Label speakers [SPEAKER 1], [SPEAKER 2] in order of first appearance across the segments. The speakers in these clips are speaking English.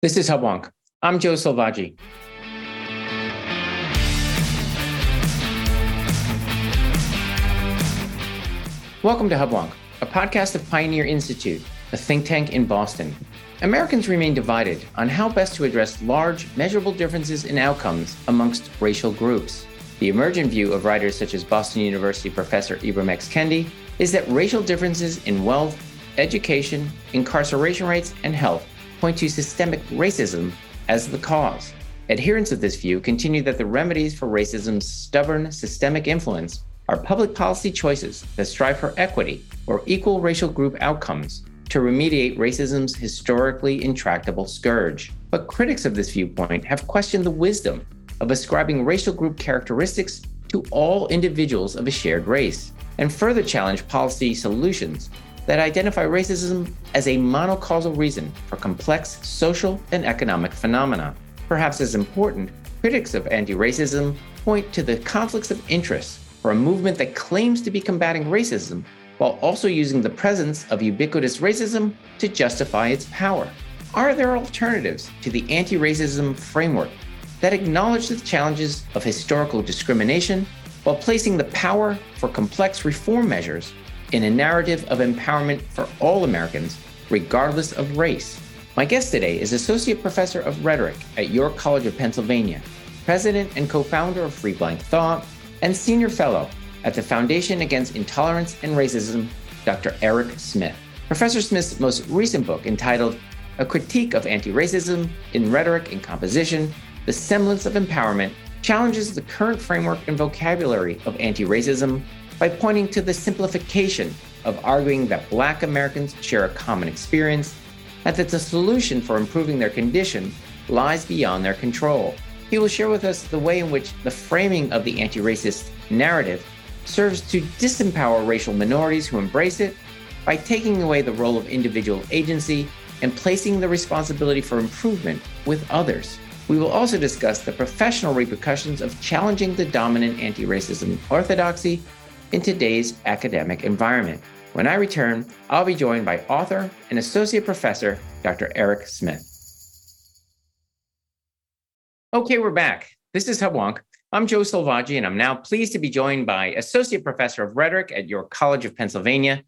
[SPEAKER 1] This is Hubwonk. I'm Joe Selvaggi. Welcome to Hubwonk, a podcast of Pioneer Institute, a think tank in Boston. Americans remain divided on how best to address large, measurable differences in outcomes amongst racial groups. The emergent view of writers such as Boston University professor Ibram X. Kendi is that racial differences in wealth, education, incarceration rates, and health point to systemic racism as the cause. Adherents of this view continue that the remedies for racism's stubborn systemic influence are public policy choices that strive for equity or equal racial group outcomes to remediate racism's historically intractable scourge. But critics of this viewpoint have questioned the wisdom of ascribing racial group characteristics to all individuals of a shared race, and further challenge policy solutions that identify racism as a monocausal reason for complex social and economic phenomena. Perhaps as important, critics of anti racism point to the conflicts of interest for a movement that claims to be combating racism while also using the presence of ubiquitous racism to justify its power. Are there alternatives to the anti racism framework that acknowledge the challenges of historical discrimination while placing the power for complex reform measures in a narrative of empowerment for all Americans, regardless of race. My guest today is Associate Professor of Rhetoric at York College of Pennsylvania, President and co founder of Free Black Thought, and Senior Fellow at the Foundation Against Intolerance and Racism, Dr. Eric Smith. Professor Smith's most recent book, entitled A Critique of Anti Racism in Rhetoric and Composition The Semblance of Empowerment, challenges the current framework and vocabulary of anti racism by pointing to the simplification of arguing that Black Americans share a common experience and that the solution for improving their condition lies beyond their control. He will share with us the way in which the framing of the anti racist narrative serves to disempower racial minorities who embrace it by taking away the role of individual agency and placing the responsibility for improvement with others. We will also discuss the professional repercussions of challenging the dominant anti racism orthodoxy in today's academic environment. When I return, I'll be joined by author and associate professor Dr. Eric Smith. Okay, we're back. This is Hubwonk. I'm Joe Selvaggi, and I'm now pleased to be joined by Associate Professor of Rhetoric at York College of Pennsylvania,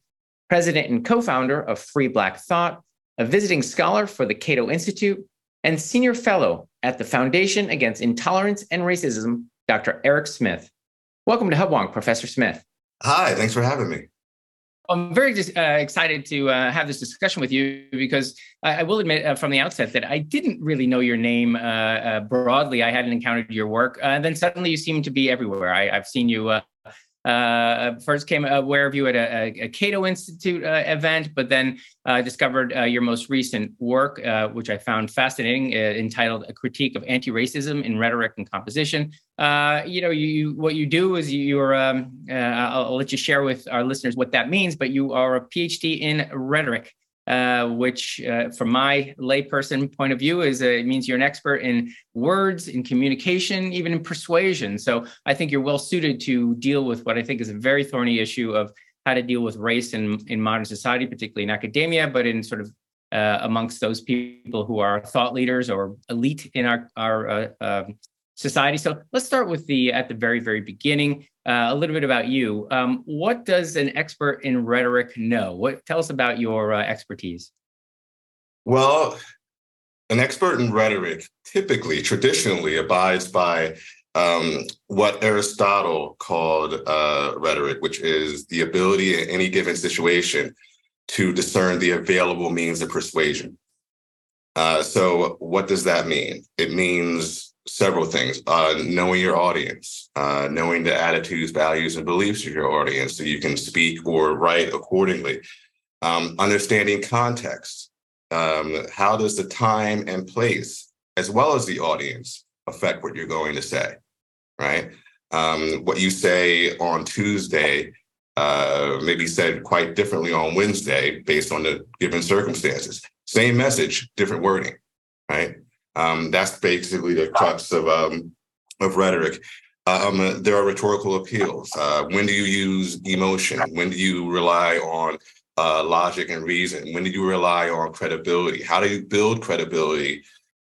[SPEAKER 1] President and co founder of Free Black Thought, a visiting scholar for the Cato Institute, and Senior Fellow at the Foundation Against Intolerance and Racism, Dr. Eric Smith. Welcome to Hubwonk, Professor Smith.
[SPEAKER 2] Hi, thanks for having me.
[SPEAKER 1] I'm very uh, excited to uh, have this discussion with you because I, I will admit uh, from the outset that I didn't really know your name uh, uh, broadly. I hadn't encountered your work, uh, and then suddenly you seem to be everywhere. I, have seen you uh, first came aware of you at a, a Cato Institute uh, event, but then uh, discovered uh, your most recent work, uh, which I found fascinating, uh, entitled "A Critique of Anti-Racism in Rhetoric and Composition." you know, you what you do is you're. Um, I'll, I'll let you share with our listeners what that means, but you are a PhD in rhetoric. Uh, which, uh, from my layperson point of view, is uh, it means you're an expert in words, in communication, even in persuasion. So I think you're well suited to deal with what I think is a very thorny issue of how to deal with race in, in modern society, particularly in academia, but in sort of uh, amongst those people who are thought leaders or elite in our our uh, um, society. So let's start with the at the very very beginning. Uh, a little bit about you. Um, what does an expert in rhetoric know? What tell us about your uh, expertise?
[SPEAKER 2] Well, an expert in rhetoric typically, traditionally, abides by um, what Aristotle called uh, rhetoric, which is the ability in any given situation to discern the available means of persuasion. Uh, so, what does that mean? It means several things. Uh, knowing your audience uh, knowing the attitudes values and beliefs of your audience so you can speak or write accordingly. Um, understanding context. Um, how does the time and place as well as the audience affect what you're going to say right? Um, what you say on tuesday uh, may be said quite differently on wednesday based on the given circumstances. Same message different wording right um, that's basically the crux of um, of rhetoric. Um, there are rhetorical appeals. Uh, when do you use emotion? When do you rely on uh, logic and reason? When do you rely on credibility? How do you build credibility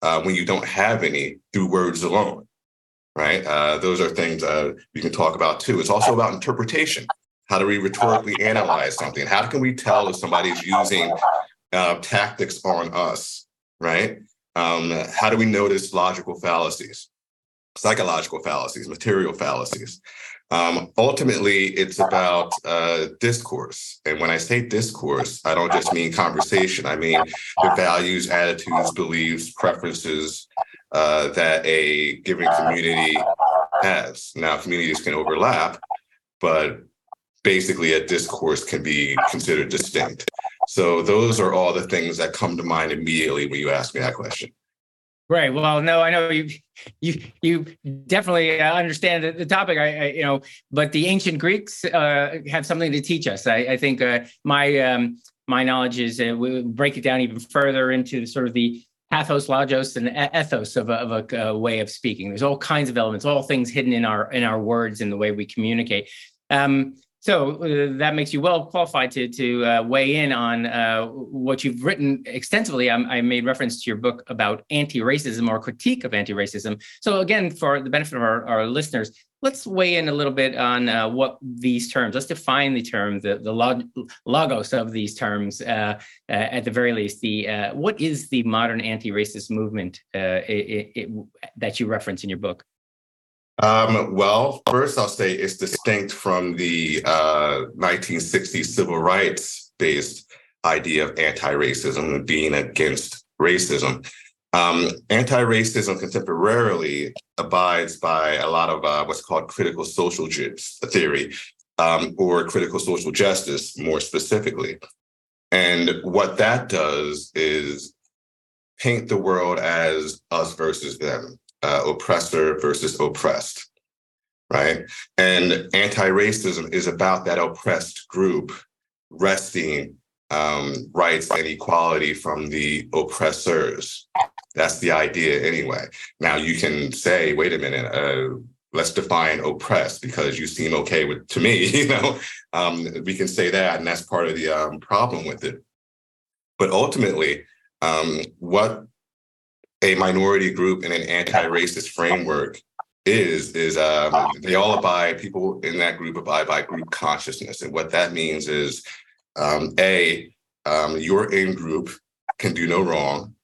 [SPEAKER 2] uh, when you don't have any through words alone, right? Uh, those are things uh, you can talk about too. It's also about interpretation. How do we rhetorically analyze something? How can we tell if somebody's using uh, tactics on us, right? Um, how do we notice logical fallacies, psychological fallacies, material fallacies? Um, ultimately, it's about uh, discourse. And when I say discourse, I don't just mean conversation. I mean the values, attitudes, beliefs, preferences uh, that a given community has. Now, communities can overlap, but basically a discourse can be considered distinct. So those are all the things that come to mind immediately when you ask me that question.
[SPEAKER 3] Right. Well, no, I know you you you definitely uh, understand the, the topic. I, I, you know, but the ancient Greeks uh, have something to teach us. I, I think uh, my um, my knowledge is uh, we break it down even further into sort of the pathos, logos, and ethos of a, of a, a way of speaking. There's all kinds of elements, all things hidden in our in our words and the way we communicate. Um, so uh, that makes you well qualified to to uh, weigh in on uh, what you've written extensively. I, I, made reference to your book about anti-racism or critique of anti-racism. So again, for the benefit of our, our listeners, let's weigh in a little bit on uh, what these terms. Let's define the term, the the log, logos of these terms. Uh, uh, at the very least, the what is the modern anti-racist movement it, it, that you reference in your book?
[SPEAKER 2] Um, well, first I'll say it's distinct from the uh, 1960s civil rights based idea of anti-racism being against racism. Um, anti-racism contemporarily abides by a lot of uh, what's called critical social theory um, or critical social justice more specifically. And what that does is paint the world as us versus them uh, oppressor versus oppressed, right? And anti racism is about that oppressed group wresting um, rights and equality from the oppressors. That's the idea, anyway. Now, you can say, wait a minute, uh, let's define oppressed because you seem okay with to me you know um, we can say that and that's part of the um, problem with it but ultimately um, what a minority group in an anti-racist framework is is um, they all abide people in that group abide by group consciousness. And what that means is um, a um, your in group can do no wrong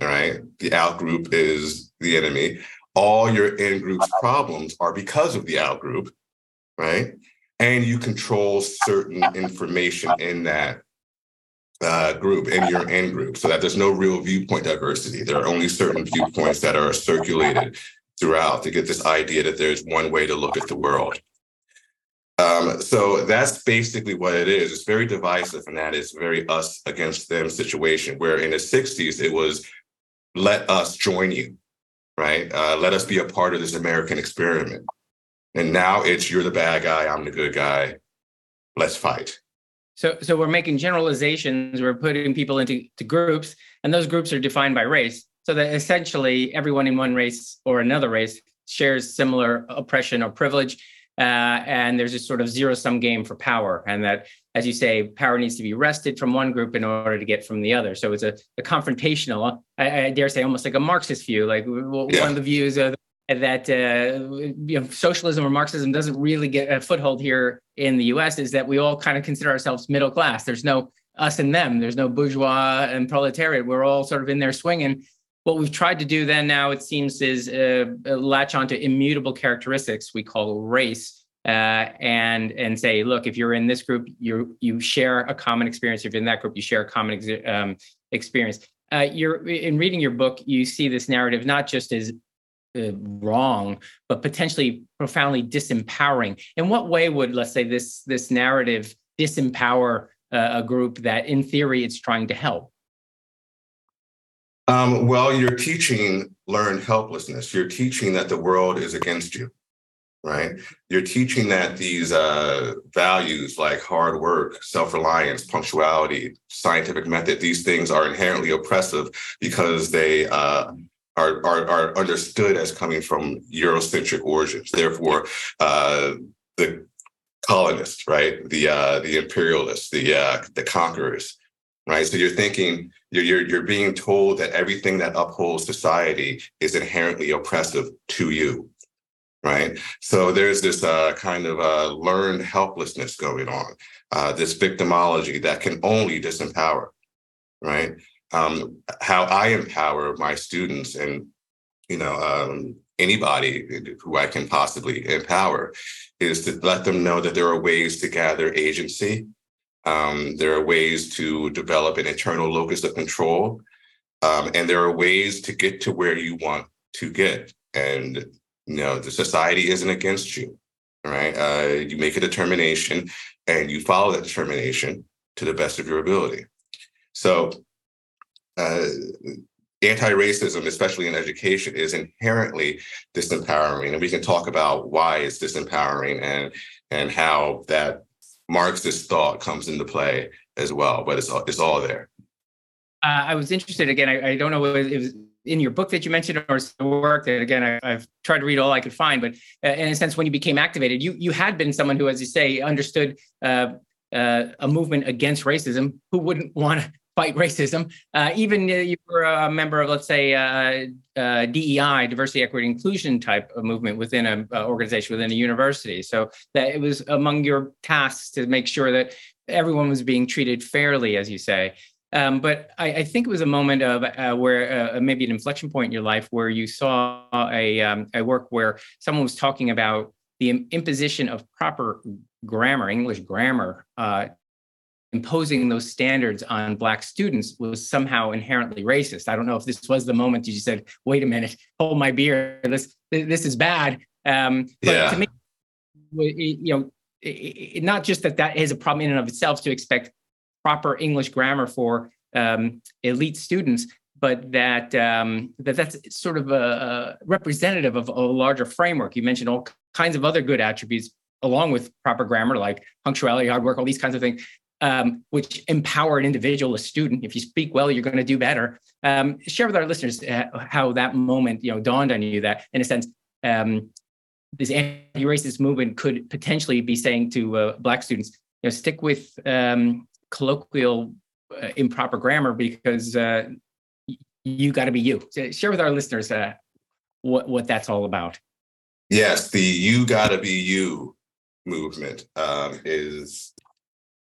[SPEAKER 2] right? The out group is the enemy. All your in group's problems are because of the out group right? And you control certain information in that uh, group in your in group so that there's no real viewpoint diversity. There are only certain viewpoints that are circulated throughout to get this idea that there's one way to look at the world. Um, so that's basically what it is. It's very divisive, and that is very us against them situation. Where in the 60s, it was let us join you, right? Uh, let us be a part of this American experiment. And now it's you're the bad guy, I'm the good guy. Let's fight.
[SPEAKER 3] So, so we're making generalizations. We're putting people into groups, and those groups are defined by race. So that essentially everyone in one race or another race shares similar oppression or privilege, uh, and there's a sort of zero sum game for power. And that, as you say, power needs to be wrested from one group in order to get from the other. So it's a, a confrontational, I, I, dare say, almost like a Marxist view. Like yeah. one of the views of that uh, you know, socialism or Marxism doesn't really get a foothold here in the U.S. is that we all kind of consider ourselves middle class. There's no us and them. There's no bourgeois and proletariat. We're all sort of in there swinging. What we've tried to do then now, it seems, is uh, latch onto immutable characteristics we call race, uh, and and say, look, if you're in this group, you you share a common experience. If you're in that group, you share a common ex- um, experience. Uh, you're in reading your book, you see this narrative not just as uh, wrong, but potentially profoundly disempowering. In what way would, let's say, this this narrative disempower uh, a group that, in theory, it's trying to help?
[SPEAKER 2] Um, well, you're teaching learned helplessness. You're teaching that the world is against you, right? You're teaching that these uh, values like hard work, self reliance, punctuality, scientific method, these things are inherently oppressive because they uh, are, are, are understood as coming from Eurocentric origins. Therefore, uh, the colonists, right, the uh, the imperialists, the uh, the conquerors, right? So you're thinking you're, you're you're being told that everything that upholds society is inherently oppressive to you, right? So there's this uh, kind of uh, learned helplessness going on, uh, this victimology that can only disempower, right? Um, how I empower my students and you know um, anybody who I can possibly empower is to let them know that there are ways to gather agency. Um, there are ways to develop an internal locus of control. Um, and there are ways to get to where you want to get. And, you know, the society isn't against you, right? Uh, you make a determination and you follow that determination to the best of your ability. So, uh, anti-racism, especially in education, is inherently disempowering, and we can talk about why it's disempowering and and how that Marxist thought comes into play as well. But it's all, it's all there.
[SPEAKER 3] Uh, I was interested again. I, I don't know if it was in your book that you mentioned or the work that again I, have tried to read all I could find. But uh, in a sense, when you became activated, you you had been someone who, as you say, understood. Uh, uh, a movement against racism who wouldn't want fight racism. Uh, even uh, you were a member of, let's say, uh, uh DEI, diversity, equity, inclusion type of movement within an uh, organization, within a university. So that it was among your tasks to make sure that everyone was being treated fairly, as you say. Um, but I, I, think it was a moment of uh, where maybe an inflection point in your life where you saw a, um, a work where someone was talking about the imposition of proper grammar, English grammar, uh, imposing those standards on black students was somehow inherently racist. I don't know if this was the moment you said, "Wait a minute, hold my beer. This this is bad." Um, but yeah. to me, you know, it, not just that that is a problem in and of itself to expect proper English grammar for um, elite students, but that um, that that's sort of a, a representative of a larger framework. You mentioned all kinds of other good attributes along with proper grammar like punctuality, hard work, all these kinds of things um, which empower an individual, a student. If you speak well, you're going to do better. Um, share with our listeners uh, how that moment, you know, dawned on you that, in a sense, um, this anti-racist movement could potentially be saying to uh, Black students, you know, stick with um, colloquial uh, improper grammar because uh, you got to be you. So share with our listeners uh, what what that's all about.
[SPEAKER 2] Yes, the "you got to be you" movement um, is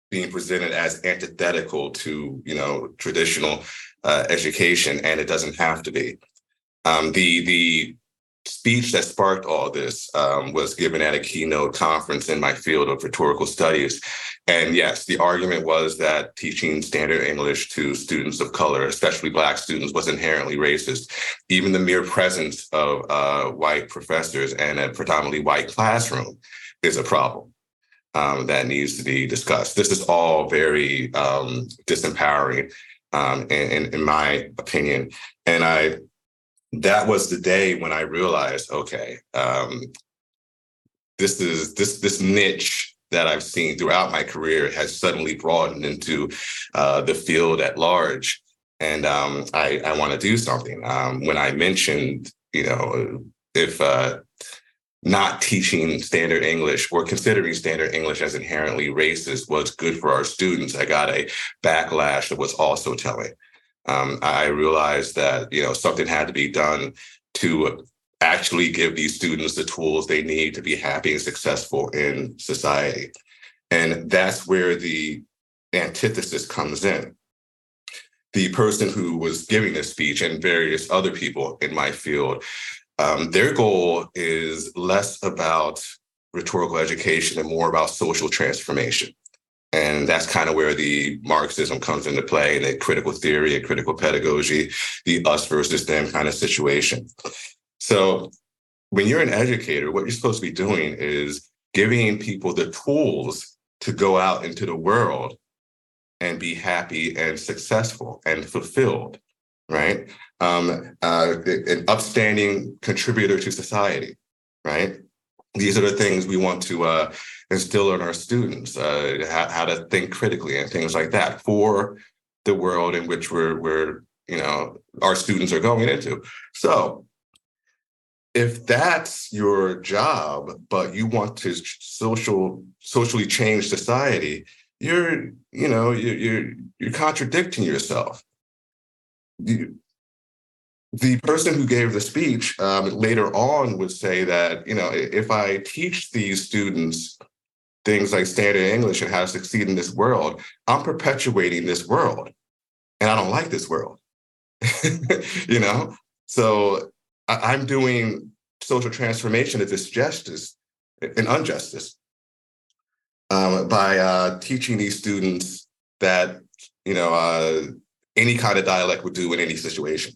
[SPEAKER 2] being presented as antithetical to you know traditional uh, education, and it doesn't have to be. Um, the the speech that sparked all this um, was given at a keynote conference in my field of rhetorical studies. And yes, the argument was that teaching standard English to students of color, especially Black students, was inherently racist. Even the mere presence of uh, white professors and a predominantly white classroom is a problem um, that needs to be discussed. This is all very um, disempowering, um, in, in, in my opinion. And I, that was the day when I realized, okay, um, this is this this niche that I've seen throughout my career has suddenly broadened into uh, the field at large, and um, I, I want to do something. Um, when I mentioned, you know, if uh, not teaching standard English or considering standard English as inherently racist was good for our students. I got a backlash that was also telling. Um, I realized that you know something had to be done to actually give these students the tools they need to be happy and successful in society, and that's where the antithesis comes in. The person who was giving this speech and various other people in my field um, their goal is less about rhetorical education and more about social transformation. And that's kind of where the Marxism comes into play and the critical theory and critical pedagogy, the us versus them kind of situation. So when you're an educator, what you're supposed to be doing is giving people the tools to go out into the world and be happy and successful and fulfilled right? Um, uh, an upstanding contributor to society, right? These are the things we want to uh, instill in our students, uh, how, how, to think critically and things like that for the world in which we're, we're, you know, our students are going into. So if that's your job, but you want to social socially change society, you're you know you're you're, you're contradicting yourself. You, the person who gave the speech um, later on would say that you know if I teach these students things like standard English and how to succeed in this world, I'm perpetuating this world, and I don't like this world. you know, so I, I'm doing social transformation of this justice and injustice um, by uh, teaching these students that you know uh, any kind of dialect would do in any situation,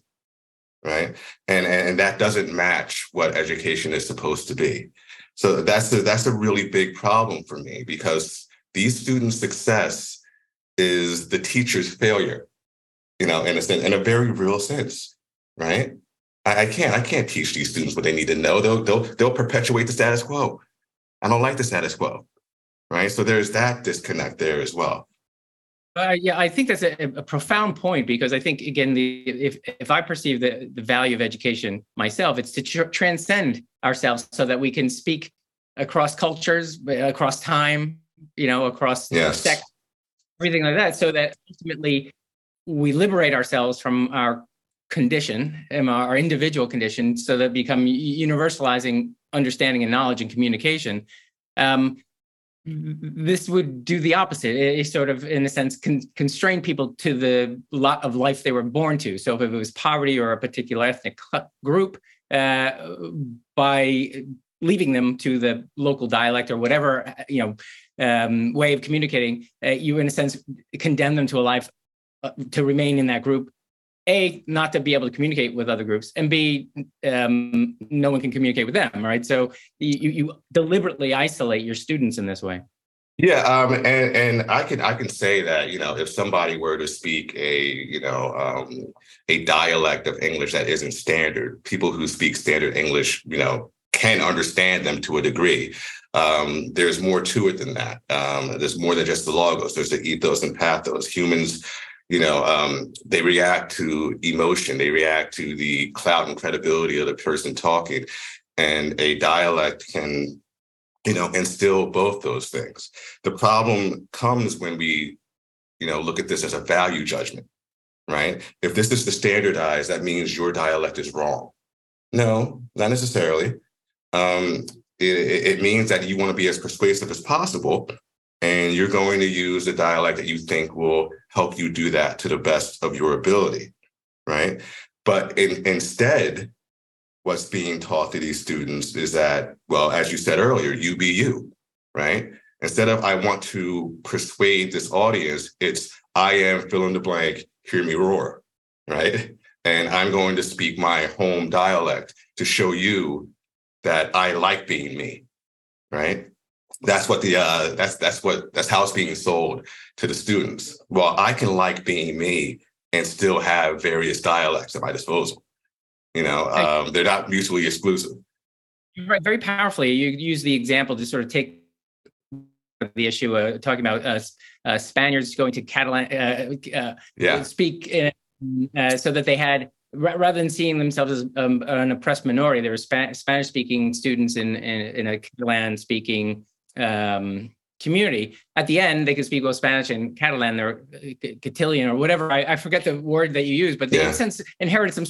[SPEAKER 2] right? And and that doesn't match what education is supposed to be. So that's a, that's a really big problem for me because these students' success is the teacher's failure, you know, in a sense, in a very real sense, right? I, I can't I can't teach these students what they need to know. They'll they'll they'll perpetuate the status quo. I don't like the status quo, right? So there's that disconnect there as well.
[SPEAKER 3] Uh, yeah, I think that's a, a, profound point because I think again, the, if if I perceive the, the value of education myself, it's to tr- transcend ourselves so that we can speak across cultures, across time, you know, across
[SPEAKER 2] yes.
[SPEAKER 3] sex, everything like that, so that ultimately we liberate ourselves from our condition, um, our individual condition, so that become universalizing understanding and knowledge and communication. Um, this would do the opposite. It, it sort of, in a sense, con- constrain people to the lot of life they were born to. So if it was poverty or a particular ethnic group, uh, by leaving them to the local dialect or whatever you know um, way of communicating, uh, you in a sense condemn them to a life uh, to remain in that group a not to be able to communicate with other groups and b um, no one can communicate with them right so you, you deliberately isolate your students in this way
[SPEAKER 2] yeah um, and, and i can i can say that you know if somebody were to speak a you know um, a dialect of english that isn't standard people who speak standard english you know can understand them to a degree um, there's more to it than that. Um, there's more than just the logos. There's the ethos and pathos. Humans you know, um, they react to emotion, they react to the clout and credibility of the person talking. And a dialect can, you know, instill both those things. The problem comes when we, you know, look at this as a value judgment, right? If this is the standardized, that means your dialect is wrong. No, not necessarily. Um, it, it means that you want to be as persuasive as possible and you're going to use the dialect that you think will help you do that to the best of your ability right? But in, instead what's being taught to these students is that well as you said earlier you be you right? Instead of i want to persuade this audience it's i am fill in the blank hear me roar right? And i'm going to speak my home dialect to show you that i like being me right that's what the uh, that's that's what that's how it's being sold to the students. Well, I can like being me and still have various dialects at my disposal. You know, um, they're not mutually exclusive.
[SPEAKER 3] Right, very powerfully. You use the example to sort of take the issue, uh, talking about uh, uh, Spaniards going to Catalan, uh, uh,
[SPEAKER 2] yeah,
[SPEAKER 3] speak uh, so that they had rather than seeing themselves as um, an oppressed minority, there were Sp- Spanish-speaking students in, in, in a Catalan-speaking um, community. At the end, they could speak both Spanish and Catalan or Castilian or whatever. I, I, forget the word that you use, but they yeah. in sense inherit some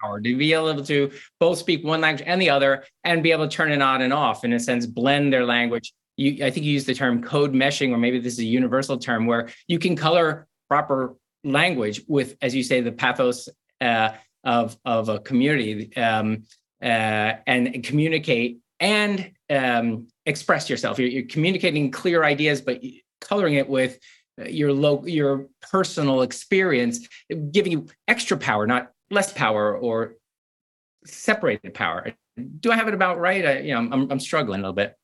[SPEAKER 3] power to be able to both speak one language and the other and be able to turn it on and off, in a sense, blend their language. You, I think you use the term code meshing, or maybe this is a universal term where you can color proper language with, as you say, the pathos uh, of of a community um, uh, and communicate and um, express yourself. You're, you're, communicating clear ideas, but coloring it with uh, your your personal experience, giving you extra power, not less power or separated power. Do I have it about right? I, you know, I'm, I'm struggling a little bit.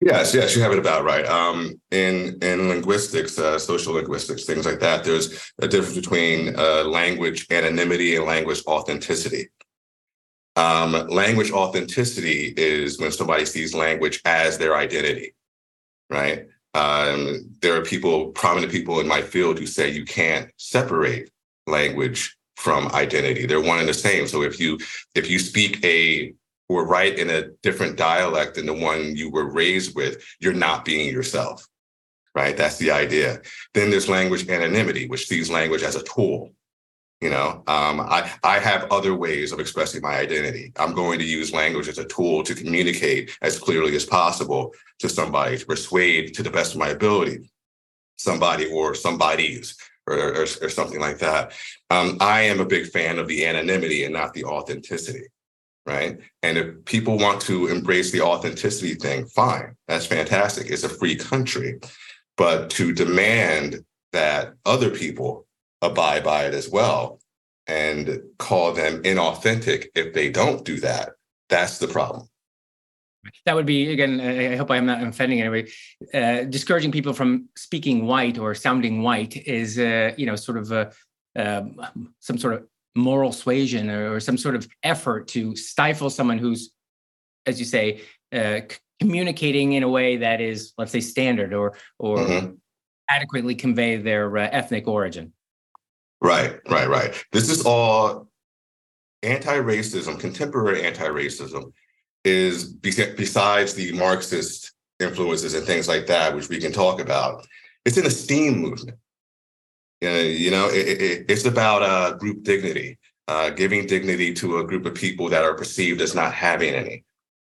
[SPEAKER 2] Yes, yes, you have it about right. Um, in in linguistics, uh, social linguistics, things like that, there's a difference between uh, language anonymity and language authenticity. Um, language authenticity is when somebody sees language as their identity, right? Um, there are people, prominent people in my field, who say you can't separate language from identity. They're one and the same. So if you if you speak a or write in a different dialect than the one you were raised with, you're not being yourself, right? That's the idea. Then there's language anonymity, which sees language as a tool. You know, um, I, I have other ways of expressing my identity. I'm going to use language as a tool to communicate as clearly as possible to somebody, to persuade to the best of my ability, somebody or somebody's or, or, or something like that. Um, I am a big fan of the anonymity and not the authenticity right? And if people want to embrace the authenticity thing, fine, that's fantastic. It's a free country. But to demand that other people abide by it as well and call them inauthentic if they don't do that, that's the problem.
[SPEAKER 3] That would be again. I hope I'm not offending anybody. Uh, discouraging people from speaking white or sounding white is, uh, you know, sort of a, uh, some sort of moral suasion or, or, some sort of effort to stifle someone who's, as you say, uh, c- communicating in a way that is, let's say, standard or or mm-hmm. adequately convey their uh, ethnic origin.
[SPEAKER 2] Right, right, right. This is all anti-racism, contemporary anti-racism is besides the Marxist influences and things like that, which we can talk about. It's an esteem movement. You know, it, it, it's about uh, group dignity, uh, giving dignity to a group of people that are perceived as not having any,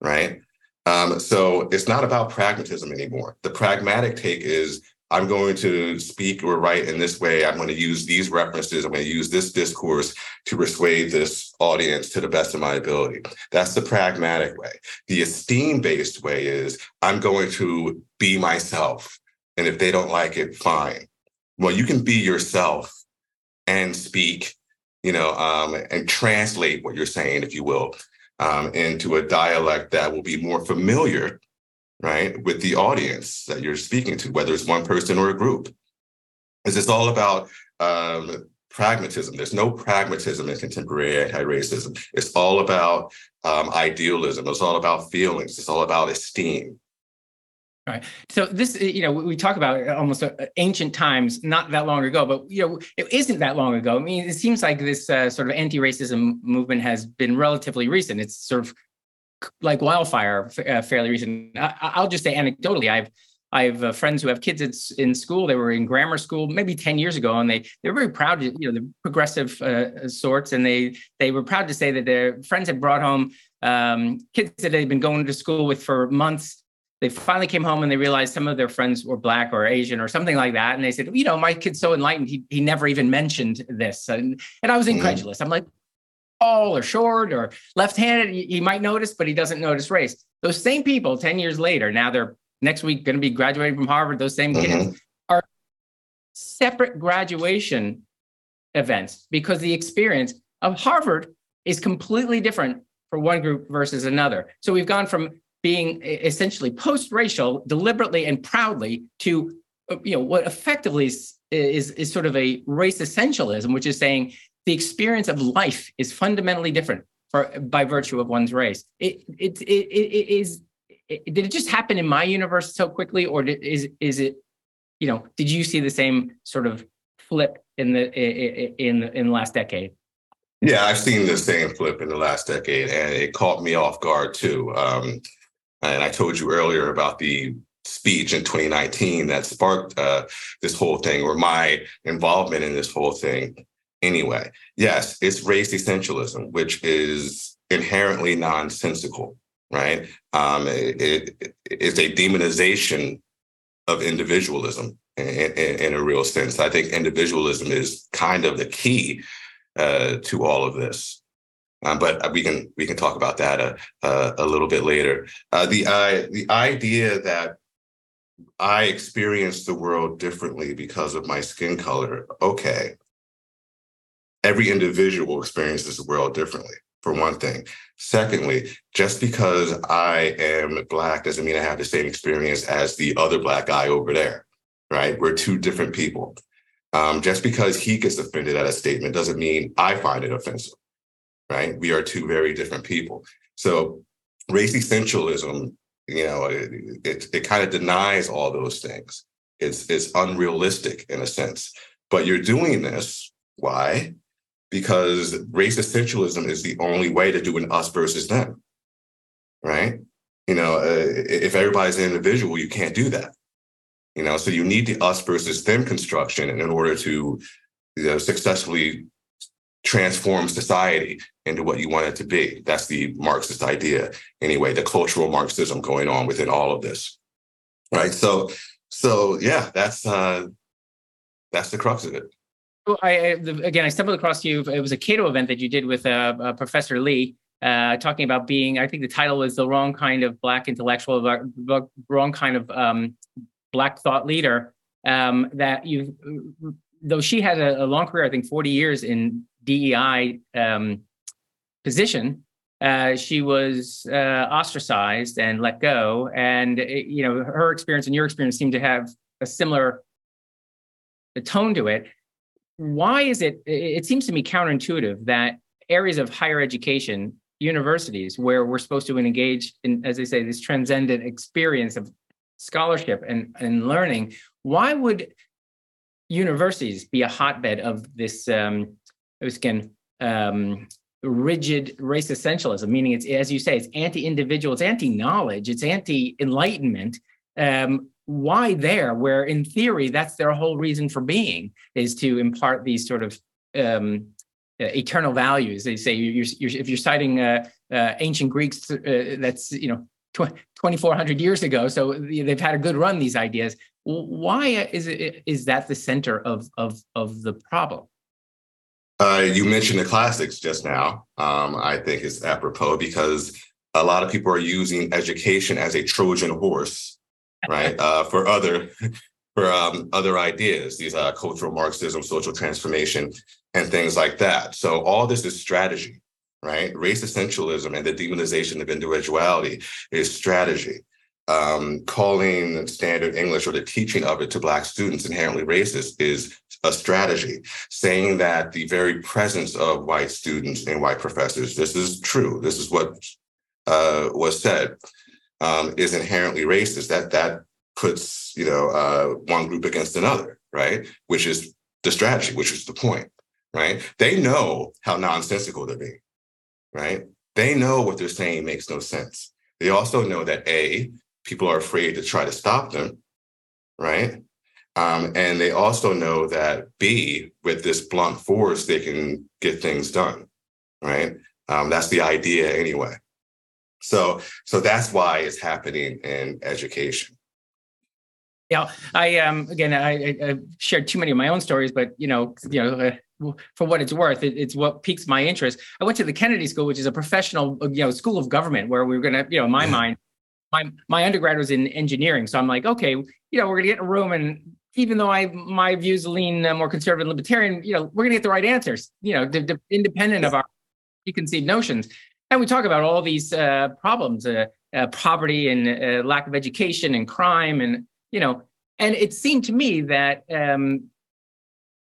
[SPEAKER 2] right? Um, so it's not about pragmatism anymore. The pragmatic take is I'm going to speak or write in this way. I'm going to use these references. I'm going to use this discourse to persuade this audience to the best of my ability. That's the pragmatic way. The esteem based way is I'm going to be myself. And if they don't like it, fine well, you can be yourself and speak, you know, um, and translate what you're saying, if you will, um, into a dialect that will be more familiar, right, with the audience that you're speaking to, whether it's one person or a group. It's all about um, pragmatism. There's no pragmatism in contemporary anti-racism. It's all about um, idealism. It's all about feelings. It's all about esteem.
[SPEAKER 3] Right. So this, you know, we talk about almost uh, ancient times, not that long ago, but you know, it isn't that long ago. I mean, it seems like this uh, sort of anti-racism movement has been relatively recent. It's sort of like wildfire, uh, fairly recent. I, will just say anecdotally, I've I have uh, friends who have kids in, in school. They were in grammar school maybe ten years ago, and they they were very proud to you know the progressive uh, sorts, and they they were proud to say that their friends had brought home um, kids that they'd been going to school with for months they finally came home and they realized some of their friends were black or Asian or something like that. And they said, you know, my kid's so enlightened, he, he never even mentioned this. And, and I was mm-hmm. incredulous. I'm like, tall or short or left-handed, he might notice, but he doesn't notice race. Those same people 10 years later, now they're next week going to be graduating from Harvard. Those same mm-hmm. kids are separate graduation events because the experience of Harvard is completely different for one group versus another. So we've gone from being essentially post-racial deliberately and proudly to uh, you know what effectively is, is, is sort of a race essentialism which is saying the experience of life is fundamentally different for by virtue of one's race it it it, it is it, did it just happen in my universe so quickly or did, is is it you know did you see the same sort of flip in the in in the last decade
[SPEAKER 2] yeah, I've seen the same flip in the last decade, and it caught me off guard too. Um, and I told you earlier about the speech in 2019 that sparked uh, this whole thing or my involvement in this whole thing. Anyway, yes, it's race essentialism, which is inherently nonsensical, right? Um, it, it, it's a demonization of individualism in, in, in, a real sense. I think individualism is kind of the key uh, to all of this. Um, but we can we can talk about that a, a, a little bit later. Uh, the uh, the idea that I experience the world differently because of my skin color. Okay, every individual experiences the world differently. For one thing. Secondly, just because I am black doesn't mean I have the same experience as the other black guy over there. Right? We're two different people. Um, just because he gets offended at a statement doesn't mean I find it offensive right? We are two very different people. So race essentialism, you know, it, it, it kind of denies all those things. It's, it's unrealistic in a sense. But you're doing this. Why? Because race essentialism is the only way to do an us versus them, right? You know, uh, if everybody's an individual, you can't do that. You know, so you need the us versus them construction in order to you know, successfully transform society into what you want it to be. That's the Marxist idea, anyway, the cultural Marxism going on within all of this. Right. So, so yeah, that's uh that's the crux of it.
[SPEAKER 3] I, again, I stumbled across you. It was a Cato event that you did with uh, uh, Professor Lee, uh, talking about being. I think the title was the wrong kind of black intellectual, wrong kind of um, black thought leader. Um, that you, though she had a, a, long career, I think forty years in DEI um, position, uh, she was uh, ostracized and let go. And it, you know, her experience and your experience seem to have a similar tone to it. Why is it? It seems to me counterintuitive that areas of higher education, universities, where we're supposed to engage in, as they say, this transcendent experience of scholarship and, and learning, why would universities be a hotbed of this um, again um, rigid race essentialism, meaning it's as you say, it's anti-individual, it's anti-knowledge, it's anti-enlightenment. Um, why there? Where in theory that's their whole reason for being is to impart these sort of um, uh, eternal values. They say you're, you're, if you're citing uh, uh, ancient Greeks, uh, that's you know 2,400 years ago, so they've had a good run. These ideas. Why is it is that the center of of of the problem?
[SPEAKER 2] Uh, you mentioned the classics just now. Um, I think it's apropos because a lot of people are using education as a Trojan horse, right, uh, for other for um, other ideas, these uh, cultural Marxism, social transformation, and things like that. So all this is strategy, right? Race essentialism and the demonization of individuality is strategy. Um, calling standard English or the teaching of it to Black students inherently racist is a strategy. Saying that the very presence of white students and white professors, this is true, this is what uh, was said, um, is inherently racist. That that puts you know uh, one group against another, right? Which is the strategy, which is the point right? They know how nonsensical they're being, right? They know what they're saying makes no sense. They also know that A, people are afraid to try to stop them, right? Um, and they also know that B, with this blunt force, they can get things done, right? Um, that's the idea anyway. So, so that's why it's happening in education.
[SPEAKER 3] Yeah, I um again I, I shared too many of my own stories, but you know, you know, uh, for what it's worth, it, it's what piques my interest. I went to the Kennedy School, which is a professional, you know, school of government, where we were going to, you know, in my mind, my my undergrad was in engineering, so I'm like, okay, you know, we're going to get in a room, and even though I my views lean uh, more conservative libertarian, you know, we're going to get the right answers, you know, d- d- independent of our preconceived notions. And we talk about all these uh, problems, uh, uh, poverty and uh, lack of education and crime, and you know, and it seemed to me that um,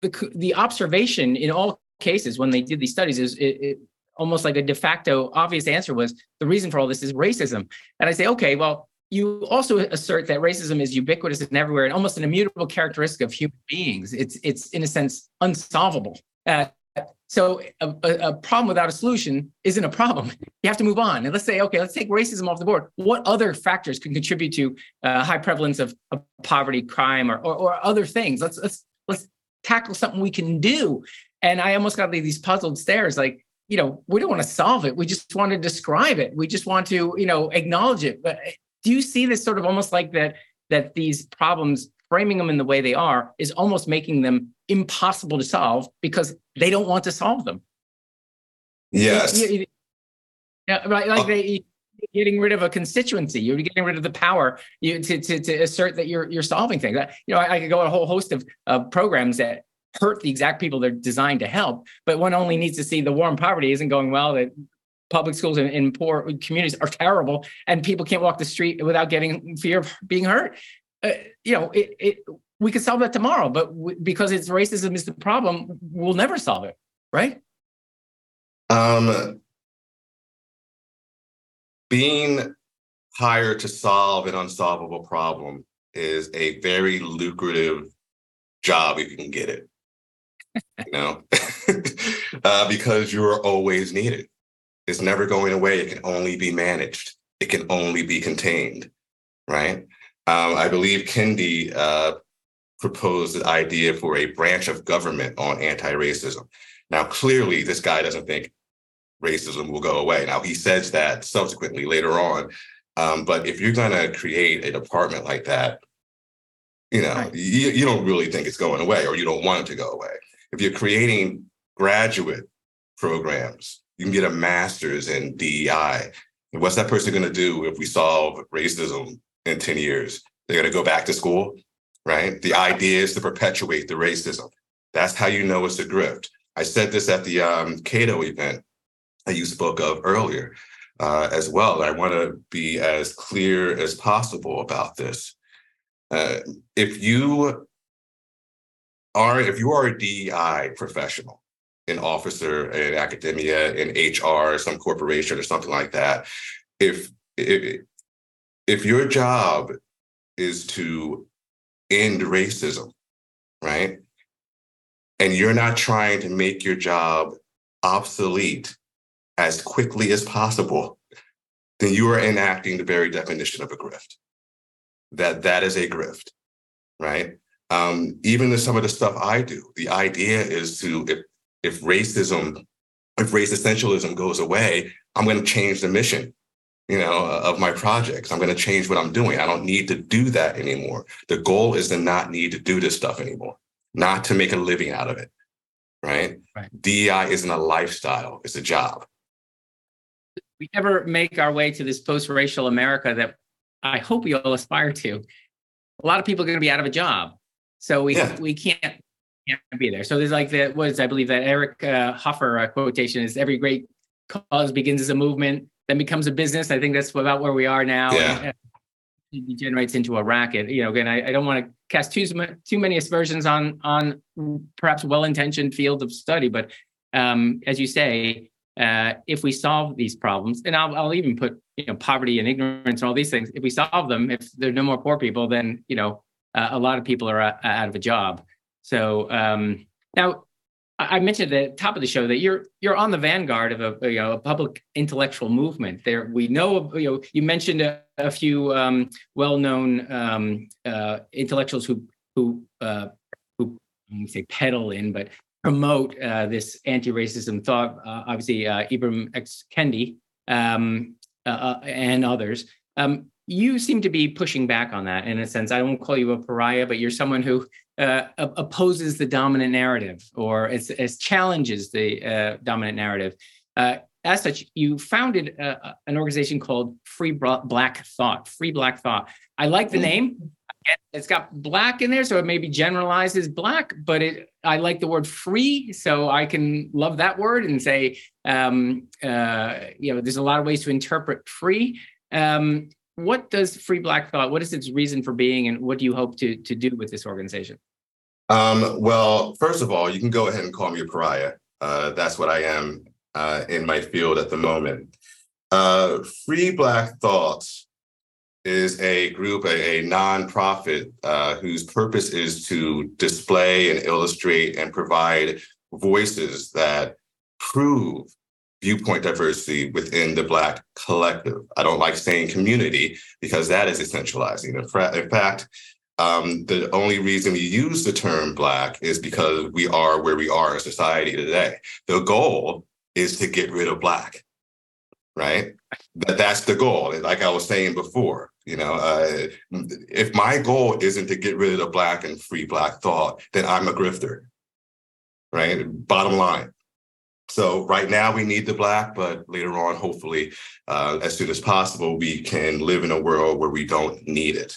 [SPEAKER 3] the the observation in all cases when they did these studies is it, it, almost like a de facto obvious answer was the reason for all this is racism. And I say, okay, well, you also assert that racism is ubiquitous and everywhere and almost an immutable characteristic of human beings. It's it's in a sense unsolvable. Uh, so a, a, problem without a solution isn't a problem. You have to move on. And let's say, okay, let's take racism off the board. What other factors can contribute to uh, high prevalence of, of poverty, crime, or, or, or other things? Let's let's let's tackle something we can do. And I almost got these puzzled stares like, you know, we don't want to solve it. We just want to describe it. We just want to, you know, acknowledge it. But eh, do you see this sort of almost like that, that these problems, framing them in the way they are, is almost making them impossible to solve because they don't want to solve them?
[SPEAKER 2] Yes.
[SPEAKER 3] Yeah, right. Like they, getting rid of a constituency. You're getting rid of the power you, to, to, to assert that you're you're solving things. You know, I, I could go a whole host of uh, programs that hurt the exact people they're designed to help, but one only needs to see the war on poverty isn't going well. That public schools in, in poor communities are terrible, and people can't walk the street without getting fear of being hurt. Uh, you know, it, it we could solve that tomorrow, but w- because it's racism is the problem, we'll never solve it, right?
[SPEAKER 2] Um, being hired to solve an unsolvable problem is a very lucrative job if you can get it. you know, uh, because you're always needed. It's never going away. It can only be managed. It can only be contained, right? Um, I believe Kendi uh, proposed the idea for a branch of government on anti-racism. Now, clearly, this guy doesn't think racism will go away. Now, he says that subsequently later on. Um, but if you're going to create a department like that, you know, right. you, you don't really think it's going away or you don't want it to go away. If you're creating graduate programs, you can get a master's in DEI. And what's that person going to do if we solve racism in 10 years? They're going to go back to school, right? The idea is to perpetuate the racism. That's how you know it's a grift. I said this at the um, Cato event that you spoke of earlier uh, as well. I want to be as clear as possible about this. Uh, if you are if you are a DEI professional, an officer in academia, in HR, some corporation or something like that, if if if your job is to end racism, right? And you're not trying to make your job obsolete as quickly as possible, then you are enacting the very definition of a grift. That that is a grift, right? Um, even in some of the stuff I do, the idea is to if if racism, if race essentialism goes away, I'm going to change the mission, you know, of my projects. I'm going to change what I'm doing. I don't need to do that anymore. The goal is to not need to do this stuff anymore, not to make a living out of it, right? right. DEI isn't a lifestyle; it's a job
[SPEAKER 3] we ever make our way to this post-racial America that I hope we all aspire to, a lot of people are going to be out of a job. So we yeah. we can't can't be there. So there's like the was I believe that Eric uh, Hoffer uh, quotation is every great cause begins as a movement, then becomes a business. I think that's about where we are now.
[SPEAKER 2] Yeah. And,
[SPEAKER 3] degenerates into a racket. You know, again, I, I don't want to cast too too many aspersions on on perhaps well-intentioned field of study, but um, as you say, uh, if we solve these problems, and I'll, I'll even put you know poverty and ignorance and all these things. If we solve them, if there are no more poor people, then you know uh, a lot of people are uh, out of a job. So um, now I mentioned at the top of the show that you're you're on the vanguard of a you know a public intellectual movement. There we know you know you mentioned a, a few um, well-known um, uh, intellectuals who who uh, who say peddle in, but promote uh, this anti-racism thought. Uh, obviously, uh, Ibram X. Kendi um, uh, and others. Um, you seem to be pushing back on that in a sense. I don't call you a pariah, but you're someone who uh, opposes the dominant narrative or as, as challenges the dominant narrative. as such, you founded an organization called Free Black Thought. Free Black Thought. I like the name it's got black in there, so it maybe generalizes black, but it I like the word free, so I can love that word and say, um, uh, you know, there's a lot of ways to interpret free. Um, what does Free Black Thought? What is its reason for being, and what do you hope to to do with this organization?
[SPEAKER 2] Um, well, first of all, you can go ahead and call me a pariah. Uh, that's what I am uh, in my field at the moment. Uh, Free Black Thought is a group, a, a nonprofit uh, whose purpose is to display and illustrate and provide voices that prove viewpoint diversity within the Black collective. I don't like saying community because that is essentializing. In fact, um, the only reason we use the term Black is because we are where we are in society today. The goal is to get rid of Black, right? That that's the goal. Like I was saying before, you know, uh, if my goal isn't to get rid of black and free black thought, then I'm a grifter, right? Bottom line. So right now we need the black, but later on, hopefully, uh, as soon as possible, we can live in a world where we don't need it.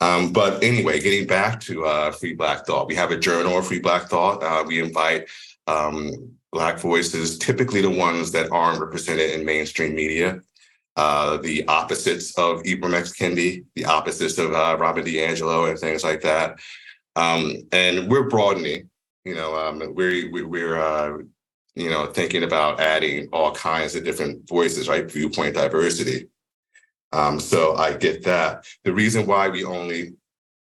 [SPEAKER 2] Um, but anyway, getting back to uh, Free Black Thought, we have a journal, Free Black Thought. Uh, we invite um, Black voices, typically the ones that aren't represented in mainstream media, uh, the opposites of Ibram X. Kendi, the opposites of uh, Robin DiAngelo, and things like that. Um, and we're broadening. You know, um, we're we're uh, you know thinking about adding all kinds of different voices, right? Viewpoint diversity. Um, so I get that. The reason why we only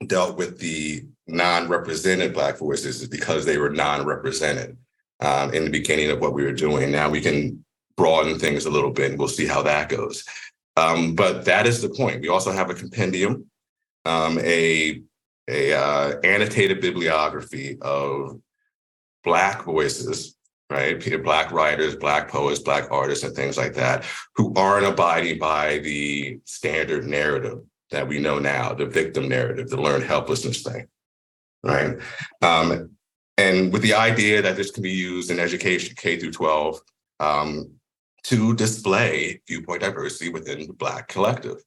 [SPEAKER 2] dealt with the non-represented Black voices is because they were non-represented um, in the beginning of what we were doing. Now we can broaden things a little bit, and we'll see how that goes. Um, but that is the point. We also have a compendium um, a a uh, annotated bibliography of black voices, right? Black writers, black poets, black artists, and things like that, who aren't abiding by the standard narrative that we know now, the victim narrative, the learned helplessness thing, right? Um, and with the idea that this can be used in education, K through 12, um, to display viewpoint diversity within the Black collective.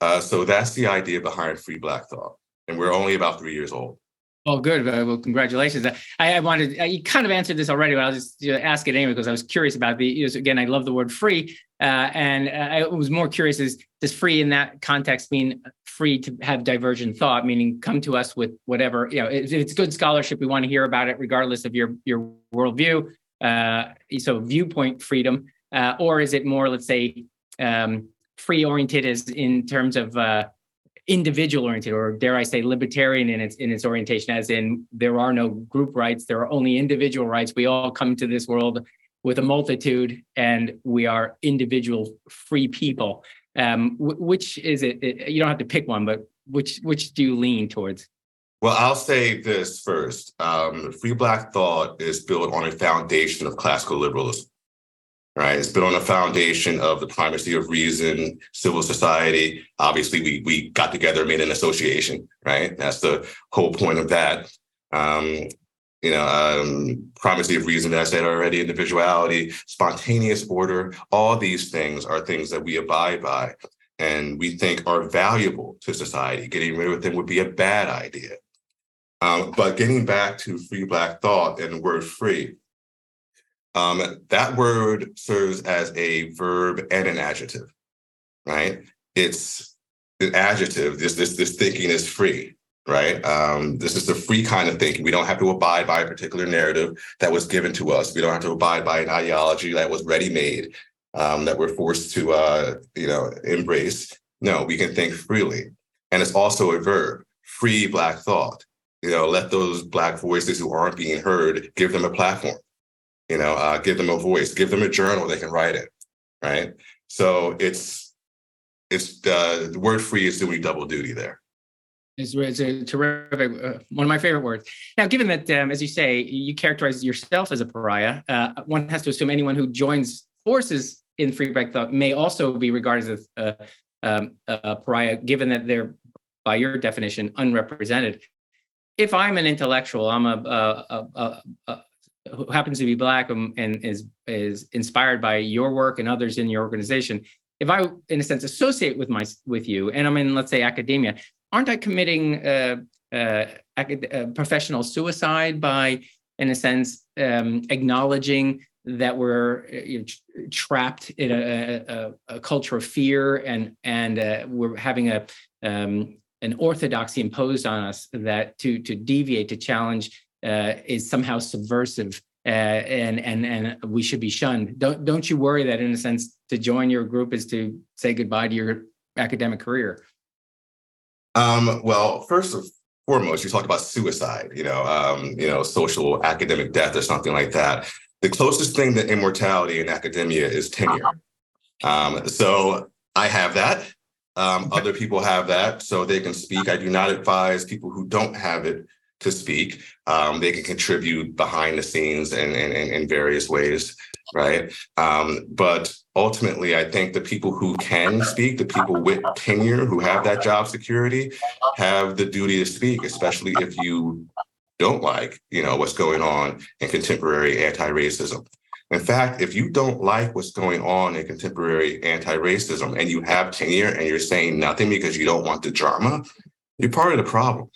[SPEAKER 2] Uh, so that's the idea behind Free Black Thought. And we're only about three years old.
[SPEAKER 3] Oh, good. Well, congratulations. I, I wanted, uh, you kind of answered this already, but I'll just you know, ask it anyway because I was curious about the, again, I love the word free. Uh, and uh, I was more curious is, does free in that context mean free to have divergent thought, meaning come to us with whatever, you know, if it's good scholarship, we want to hear about it regardless of your, your worldview. Uh, so viewpoint freedom, uh, or is it more, let's say, um, free oriented as in terms of uh, individual oriented or dare I say libertarian in its in its orientation as in there are no group rights there are only individual rights. We all come to this world with a multitude and we are individual free people. Um, which is it you don't have to pick one but which which do you lean towards?
[SPEAKER 2] Well I'll say this first. Um, free black thought is built on a foundation of classical liberalism right? It's built on a foundation of the primacy of reason, civil society. Obviously, we we got together, made an association, right? That's the whole point of that. Um, you know, um, primacy of reason, as I said already, individuality, spontaneous order, all these things are things that we abide by and we think are valuable to society. Getting rid of them would be a bad idea. Um, but getting back to free Black thought and the word free, um, that word serves as a verb and an adjective, right? It's an adjective. This this this thinking is free, right? Um, this is the free kind of thinking. We don't have to abide by a particular narrative that was given to us. We don't have to abide by an ideology that was ready-made, um, that we're forced to, uh, you know, embrace. No, we can think freely, and it's also a verb. Free Black thought. You know, let those Black voices who aren't being heard give them a platform you know uh, give them a voice give them a journal they can write it right? So it's it's uh, the word free is doing double duty there.
[SPEAKER 3] It's, it's a terrific uh, one of my favorite words. Now given that um, as you say you characterize yourself as a pariah uh, one has to assume anyone who joins forces in free black thought may also be regarded as a, um, a pariah given that they're by your definition unrepresented. If i'm an intellectual i'm a, a, a who happens to be black and, and is is inspired by your work and others in your organization if i in a sense associate with my with you and i'm in let's say academia aren't i committing uh, uh, uh, professional suicide by in a sense um, acknowledging that we're you know, trapped in a, a, a, culture of fear and and uh, we're having a um, an orthodoxy imposed on us that to to deviate to challenge uh, is somehow subversive uh, and and and we should be shunned. Don't don't you worry that in a sense to join your group is to say goodbye to your academic career?
[SPEAKER 2] Um, well, first and foremost, you talk about suicide. You know, um, you know, social academic death or something like that. The closest thing to immortality in academia is tenure. Um, so I have that. Um, other people have that, so they can speak. I do not advise people who don't have it to speak. Um, they can contribute behind the scenes in, in, in various ways, right? Um, but ultimately, I think the people who can speak, the people with tenure who have that job security, have the duty to speak, especially if you don't like, you know, what's going on in contemporary anti-racism. In fact, if you don't like what's going on in contemporary anti-racism and you have tenure and you're saying nothing because you don't want the drama, you're part of the problem.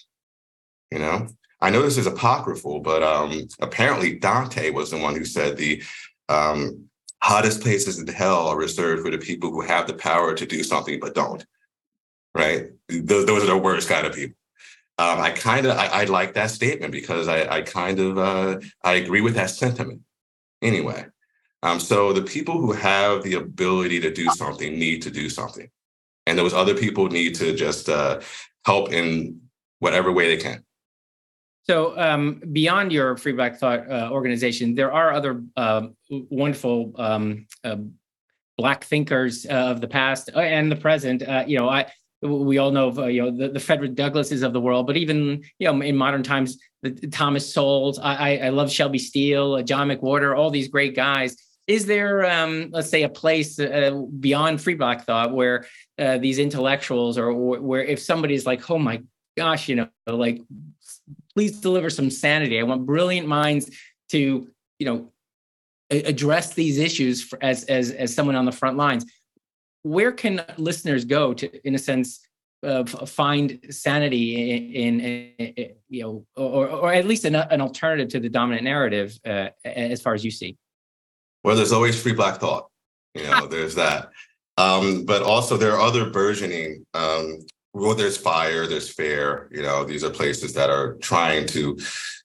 [SPEAKER 2] You know, I know this is apocryphal, but um, apparently Dante was the one who said the um, hottest places in hell are reserved for the people who have the power to do something but don't. Right? Those, those are the worst kind of people. Um, I kind of I, I, like that statement because I, I kind of uh, I agree with that sentiment. Anyway, um, so the people who have the ability to do something need to do something, and those other people need to just uh, help in whatever way they can.
[SPEAKER 3] So um, beyond your Free Black Thought uh, organization, there are other uh, wonderful um, uh, Black thinkers uh, of the past uh, and the present. Uh, you know, I we all know, uh, you know, the, the Frederick Douglasses of the world, but even, you know, in modern times, the, the Thomas Sowells, I, I, love Shelby Steele, John McWhorter, all these great guys. Is there, um, let's say, a place beyond free black thought where these intellectuals, or where if somebody's like, oh my gosh, you know, like, please deliver some sanity. I want brilliant minds to, you know, address these issues as as as someone on the front lines where can listeners go to, in a sense, uh, find sanity in, in, in, you know, or, or at least an, an alternative to the dominant narrative, uh, as far as you see?
[SPEAKER 2] Well, there's always free black thought. You know, there's that. Um, but also there are other burgeoning. Um, well, there's fire, there's fair. You know, these are places that are trying to,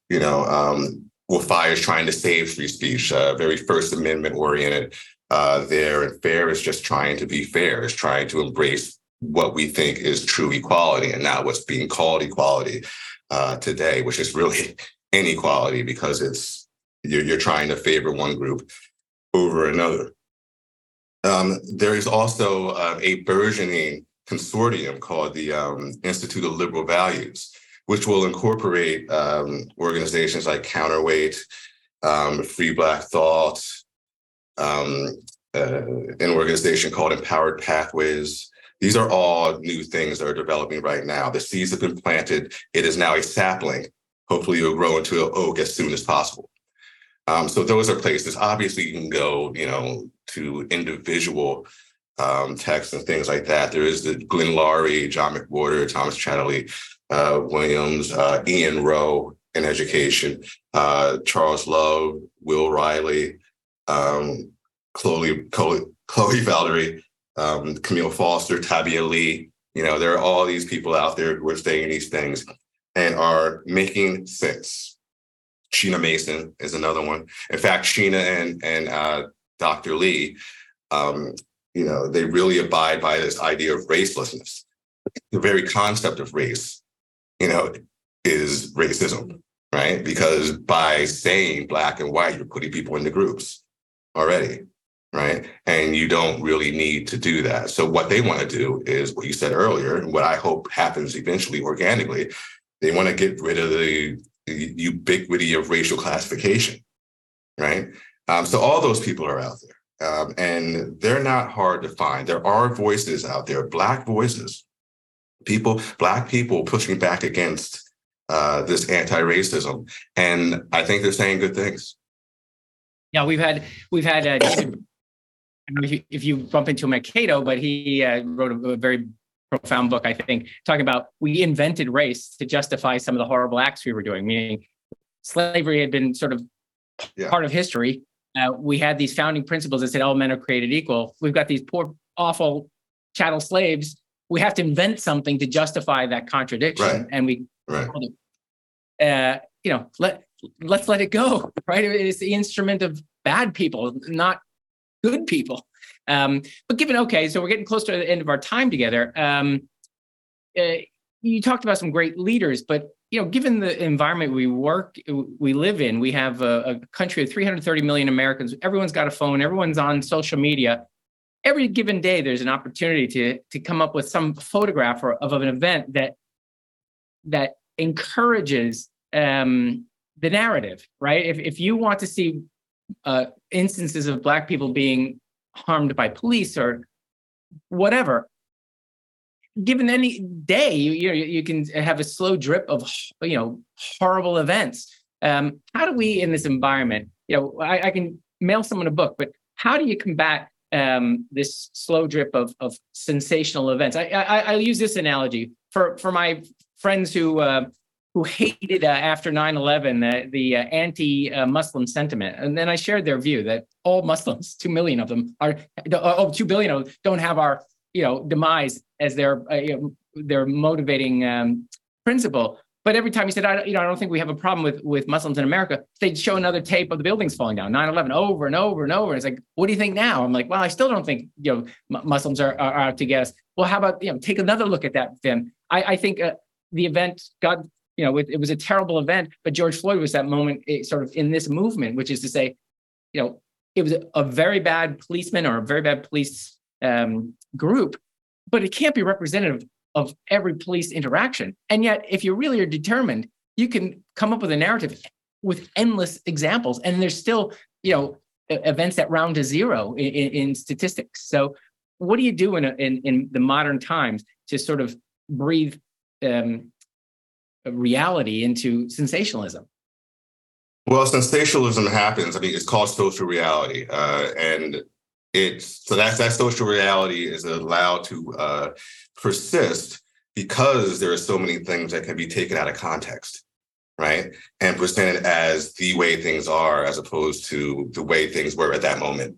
[SPEAKER 2] you know, um, well, fire is trying to save free speech, uh, very First Amendment oriented uh, there. And fair is just trying to be fair, is trying to embrace what we think is true equality and not what's being called equality uh, today, which is really inequality because it's you're, you're trying to favor one group over another. Um, there is also uh, a burgeoning consortium called the um, Institute of Liberal Values, which will incorporate um, organizations like Counterweight, um, Free Black Thought, um, uh, an organization called Empowered Pathways. These are all new things that are developing right now. The seeds have been planted. It is now a sapling. Hopefully, it'll grow into an oak as soon as possible. Um, so those are places. Obviously, you can go, you know, to individual um, texts and things like that. There is the Glenn Loury, John McWhorter, Thomas Chatterton, uh, Williams, uh, Ian Rowe in education, uh, Charles Love, Will Reilly, um, Chloe, Chloe, Chloe Valdary, um, Camille Foster, Tabia Lee. You know, there are all these people out there who are saying these things and are making sense. Sheena Mason is another one. In fact, Sheena and and uh, Dr. Lee, um, you know, they really abide by this idea of racelessness. The very concept of race, you know, is racism, right? Because by saying black and white, you're putting people into groups already, right? And you don't really need to do that. So what they want to do is what you said earlier, and what I hope happens eventually organically. They want to get rid of the, ubiquity of racial classification, right? Um, so all those people are out there. Um, and they're not hard to find. There are voices out there, Black voices, people, Black people pushing back against uh, this anti racism. And I think they're saying good things.
[SPEAKER 3] Yeah, we've had we've had uh, if, you, if you bump into him at Cato, but he uh, wrote a, a, very profound book, I think, talking about we invented race to justify some of the horrible acts we were doing. Meaning, slavery had been sort of yeah. part of history. Uh, we had these founding principles that said all men are created equal. We've got these poor, awful chattel slaves. We have to invent something to justify that contradiction,
[SPEAKER 2] right.
[SPEAKER 3] and we,
[SPEAKER 2] right.
[SPEAKER 3] uh, you know, let let's let it go, right? It's the instrument of bad people, not good people. Um, but given, okay, so we're getting close to the end of our time together. Um, uh, you talked about some great leaders, but you know, given the environment we work, we live in, we have a, a country of 330 million Americans. Everyone's got a phone. Everyone's on social media. Every given day, there's an opportunity to to come up with some photograph or, of an event that that encourages um, the narrative, right? If if you want to see uh, instances of black people being harmed by police or whatever, given any day, you you, know, you can have a slow drip of you know horrible events. Um, how do we in this environment? You know, I, I can mail someone a book, but how do you combat um, this slow drip of of sensational events? I, I I use this analogy for for my friends who uh, who hated uh, after 9-11 uh, the uh, anti-muslim sentiment and then i shared their view that all muslims 2 million of them are oh 2 billion of them don't have our you know demise as their uh, you know, their motivating um, principle. But every time he said I, you know, I don't think we have a problem with, with muslims in america they'd show another tape of the buildings falling down 9-11 over and over and over. And it's like what do you think now? I'm like well i still don't think you know m- muslims are, are, out to get us. Well how about you know take another look at that then. I, I think uh, the event god you know, it, it was a terrible event, but George Floyd was that moment it, sort of in this movement, which is to say, you know, it was a, a very bad policeman or a very bad police um, group, but it can't be representative of every police interaction. And yet, if you really are determined, you can come up with a narrative with endless examples. And there's still, you know, events that round to zero in, in statistics. So, what do you do in, a, in, in the modern times to sort of breathe um, reality into sensationalism?
[SPEAKER 2] Well, sensationalism happens. I mean, it's called social reality, uh, and it's so that's that social reality is allowed to uh, persist because there are so many things that can be taken out of context, right, and presented as the way things are as opposed to the way things were at that moment,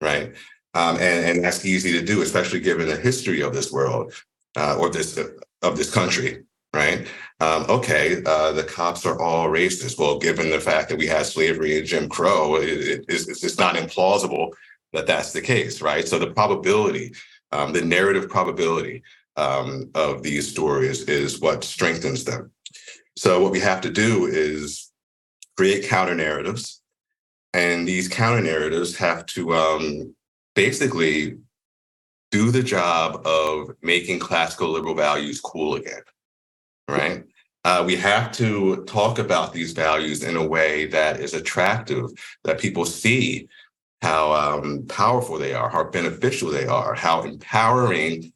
[SPEAKER 2] right, um, and and that's easy to do, especially given the history of this world uh, or this of this country, right? Um, okay, uh, the cops are all racist. Well, given the fact that we had slavery and Jim Crow, it, it, it's, it's not implausible that that's the case, right? So the probability, um, the narrative probability um, of these stories is what strengthens them. So what we have to do is create counter narratives, and these counter narratives have to um, basically do the job of making classical liberal values cool again right? Uh, we have to talk about these values in a way that is attractive, that people see how um, powerful they are, how beneficial they are, how empowering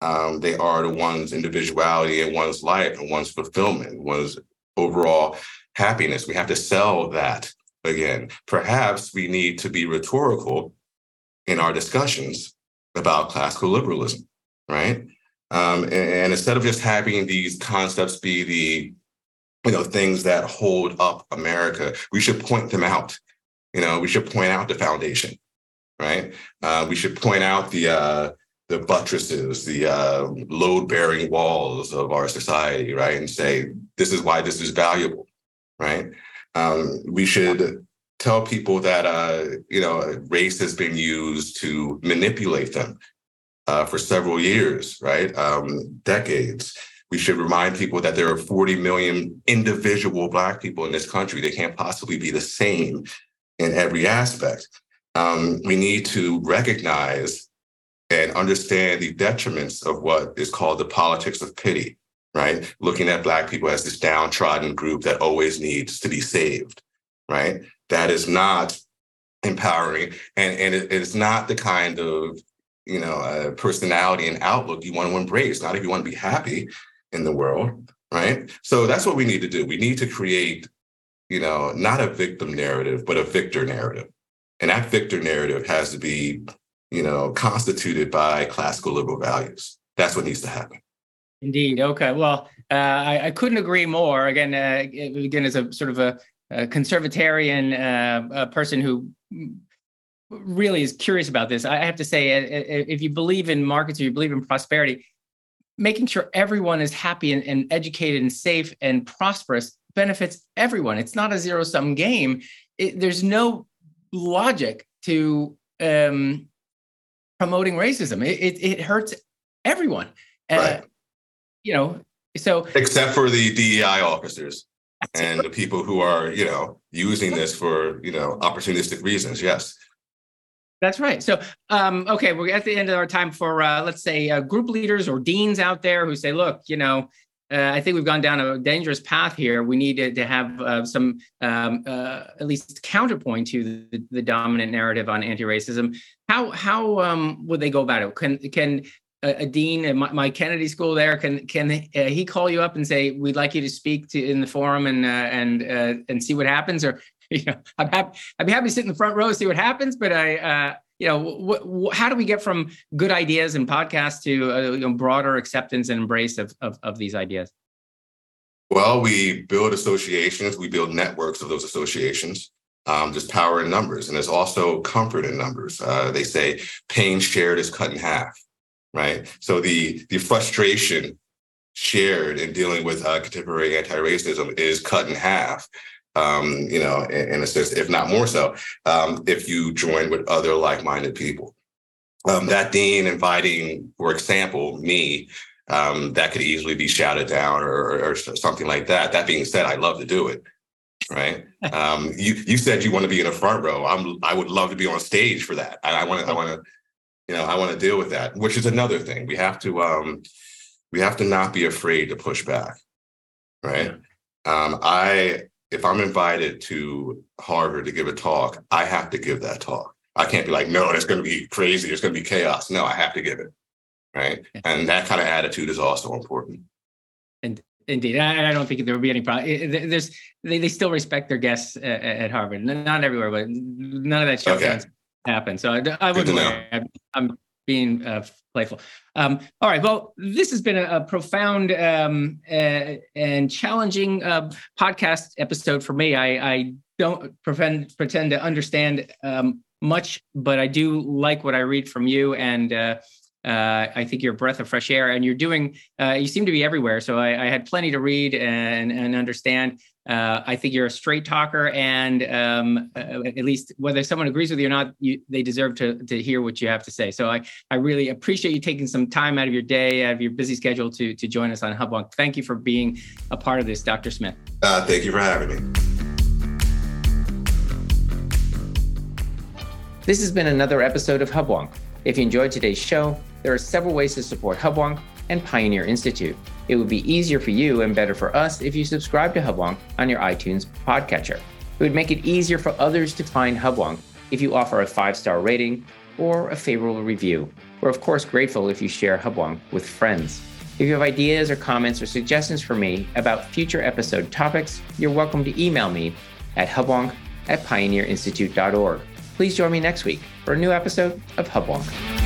[SPEAKER 2] um, they are to one's individuality and one's life and one's fulfillment, one's overall happiness. We have to sell that again. Perhaps we need to be rhetorical in our discussions about classical liberalism, right? Um, and, and instead of just having these concepts be the you know things that hold up America, we should point them out. You know, we should point out the foundation, right? Uh, we should point out the uh, the buttresses, the uh, load bearing walls of our society, right? And say this is why this is valuable, right? Um, we should tell people that uh, you know race has been used to manipulate them uh, for several years, right? Um, decades. We should remind people that there are 40 million individual Black people in this country. They can't possibly be the same in every aspect. Um, we need to recognize and understand the detriments of what is called the politics of pity, right? Looking at Black people as this downtrodden group that always needs to be saved, right? That is not empowering. And, and it is not the kind of you know, a personality and outlook you want to embrace, not if you want to be happy in the world, right? So that's what we need to do. We need to create, you know, not a victim narrative, but a victor narrative. And that victor narrative has to be, you know, constituted by classical liberal values. That's what needs to happen.
[SPEAKER 3] Indeed. Okay. Well, uh, I, I, couldn't agree more. Again, uh, again, as a sort of a, a conservatarian uh, a person who really is curious about this. I have to say, if you believe in markets or you believe in prosperity, making sure everyone is happy and, and educated and safe and prosperous benefits everyone. It's not a zero sum game. It, there's no logic to um, promoting racism. It, it, it, hurts everyone. Uh, right. You know, so
[SPEAKER 2] except for the DEI officers and the people who are, you know, using this for, you know, opportunistic reasons. Yes.
[SPEAKER 3] That's right. So, um, okay, we're at the end of our time for, uh, let's say, uh, group leaders or deans out there who say, look, you know, uh, I think we've gone down a dangerous path here. We need to, to have uh, some, um, uh, at least counterpoint to the, the, dominant narrative on anti-racism. How how um, would they go about it? Can can a, dean at my, my, Kennedy School there can can uh, he call you up and say we'd like you to speak to in the forum and and and see what happens, or you know, I'm happy. I'd be happy to sit in the front row and see what happens. But I, uh, you know, how do we get from good ideas and podcasts to uh, you know, broader acceptance and embrace of, of, of these ideas?
[SPEAKER 2] Well, we build associations. We build networks of those associations. Um, there's power in numbers, and there's also comfort in numbers. Uh, they say pain shared is cut in half, right? So the the frustration shared in dealing with uh, contemporary anti-racism is cut in half um, you know, in, in, a sense, if not more so, um, if you join with other like-minded people. Um, that dean inviting, for example, me, um, that could easily be shouted down or, or, something like that. That being said, I love to do it. Right. Um, you you said you want to be in the front row. I'm I would love to be on stage for that. I want to I want to, you know, I want to deal with that, which is another thing. We have to um, we have to not be afraid to push back, right? Um, I if I'm invited to Harvard to give a talk, I have to give that talk. I can't be like, no, it's going to be crazy. It's going to be chaos. No, I have to give it. Right. And that kind of attitude is also important.
[SPEAKER 3] And indeed, I, I don't think there would be any problem. Eh, eh, there's they, they still respect their guests at, at Harvard. Not everywhere, but none of that shit okay. happen. So I, I wouldn't worry. I'm being uh, playful. Um, all right. Well, this has been a, a profound um, uh, and challenging uh, podcast episode for me. I, I don't pretend, pretend to understand um, much, but I do like what I read from you. And uh, I think you're a breath of fresh air, and you're doing. Uh, you seem to be everywhere, so I, I had plenty to read and and understand. Uh, I think you're a straight talker, and um, uh, at least whether someone agrees with you or not, you, they deserve to to hear what you have to say. So I I really appreciate you taking some time out of your day, out of your busy schedule to to join us on Hubwonk. Thank you for being a part of this, Dr. Smith.
[SPEAKER 2] Uh, thank you for having me.
[SPEAKER 3] This has been another episode of Hubwonk. If you enjoyed today's show there are several ways to support Hubwonk and Pioneer Institute. It would be easier for you and better for us if you subscribe to Hubwonk on your iTunes podcatcher. It would make it easier for others to find Hubwonk if you offer a five star rating or a favorable review. We're, of course, grateful if you share Hubwonk with friends. If you have ideas or comments or suggestions for me about future episode topics, you're welcome to email me at hubwonk at pioneerinstitute.org. Please join me next week for a new episode of Hubwonk.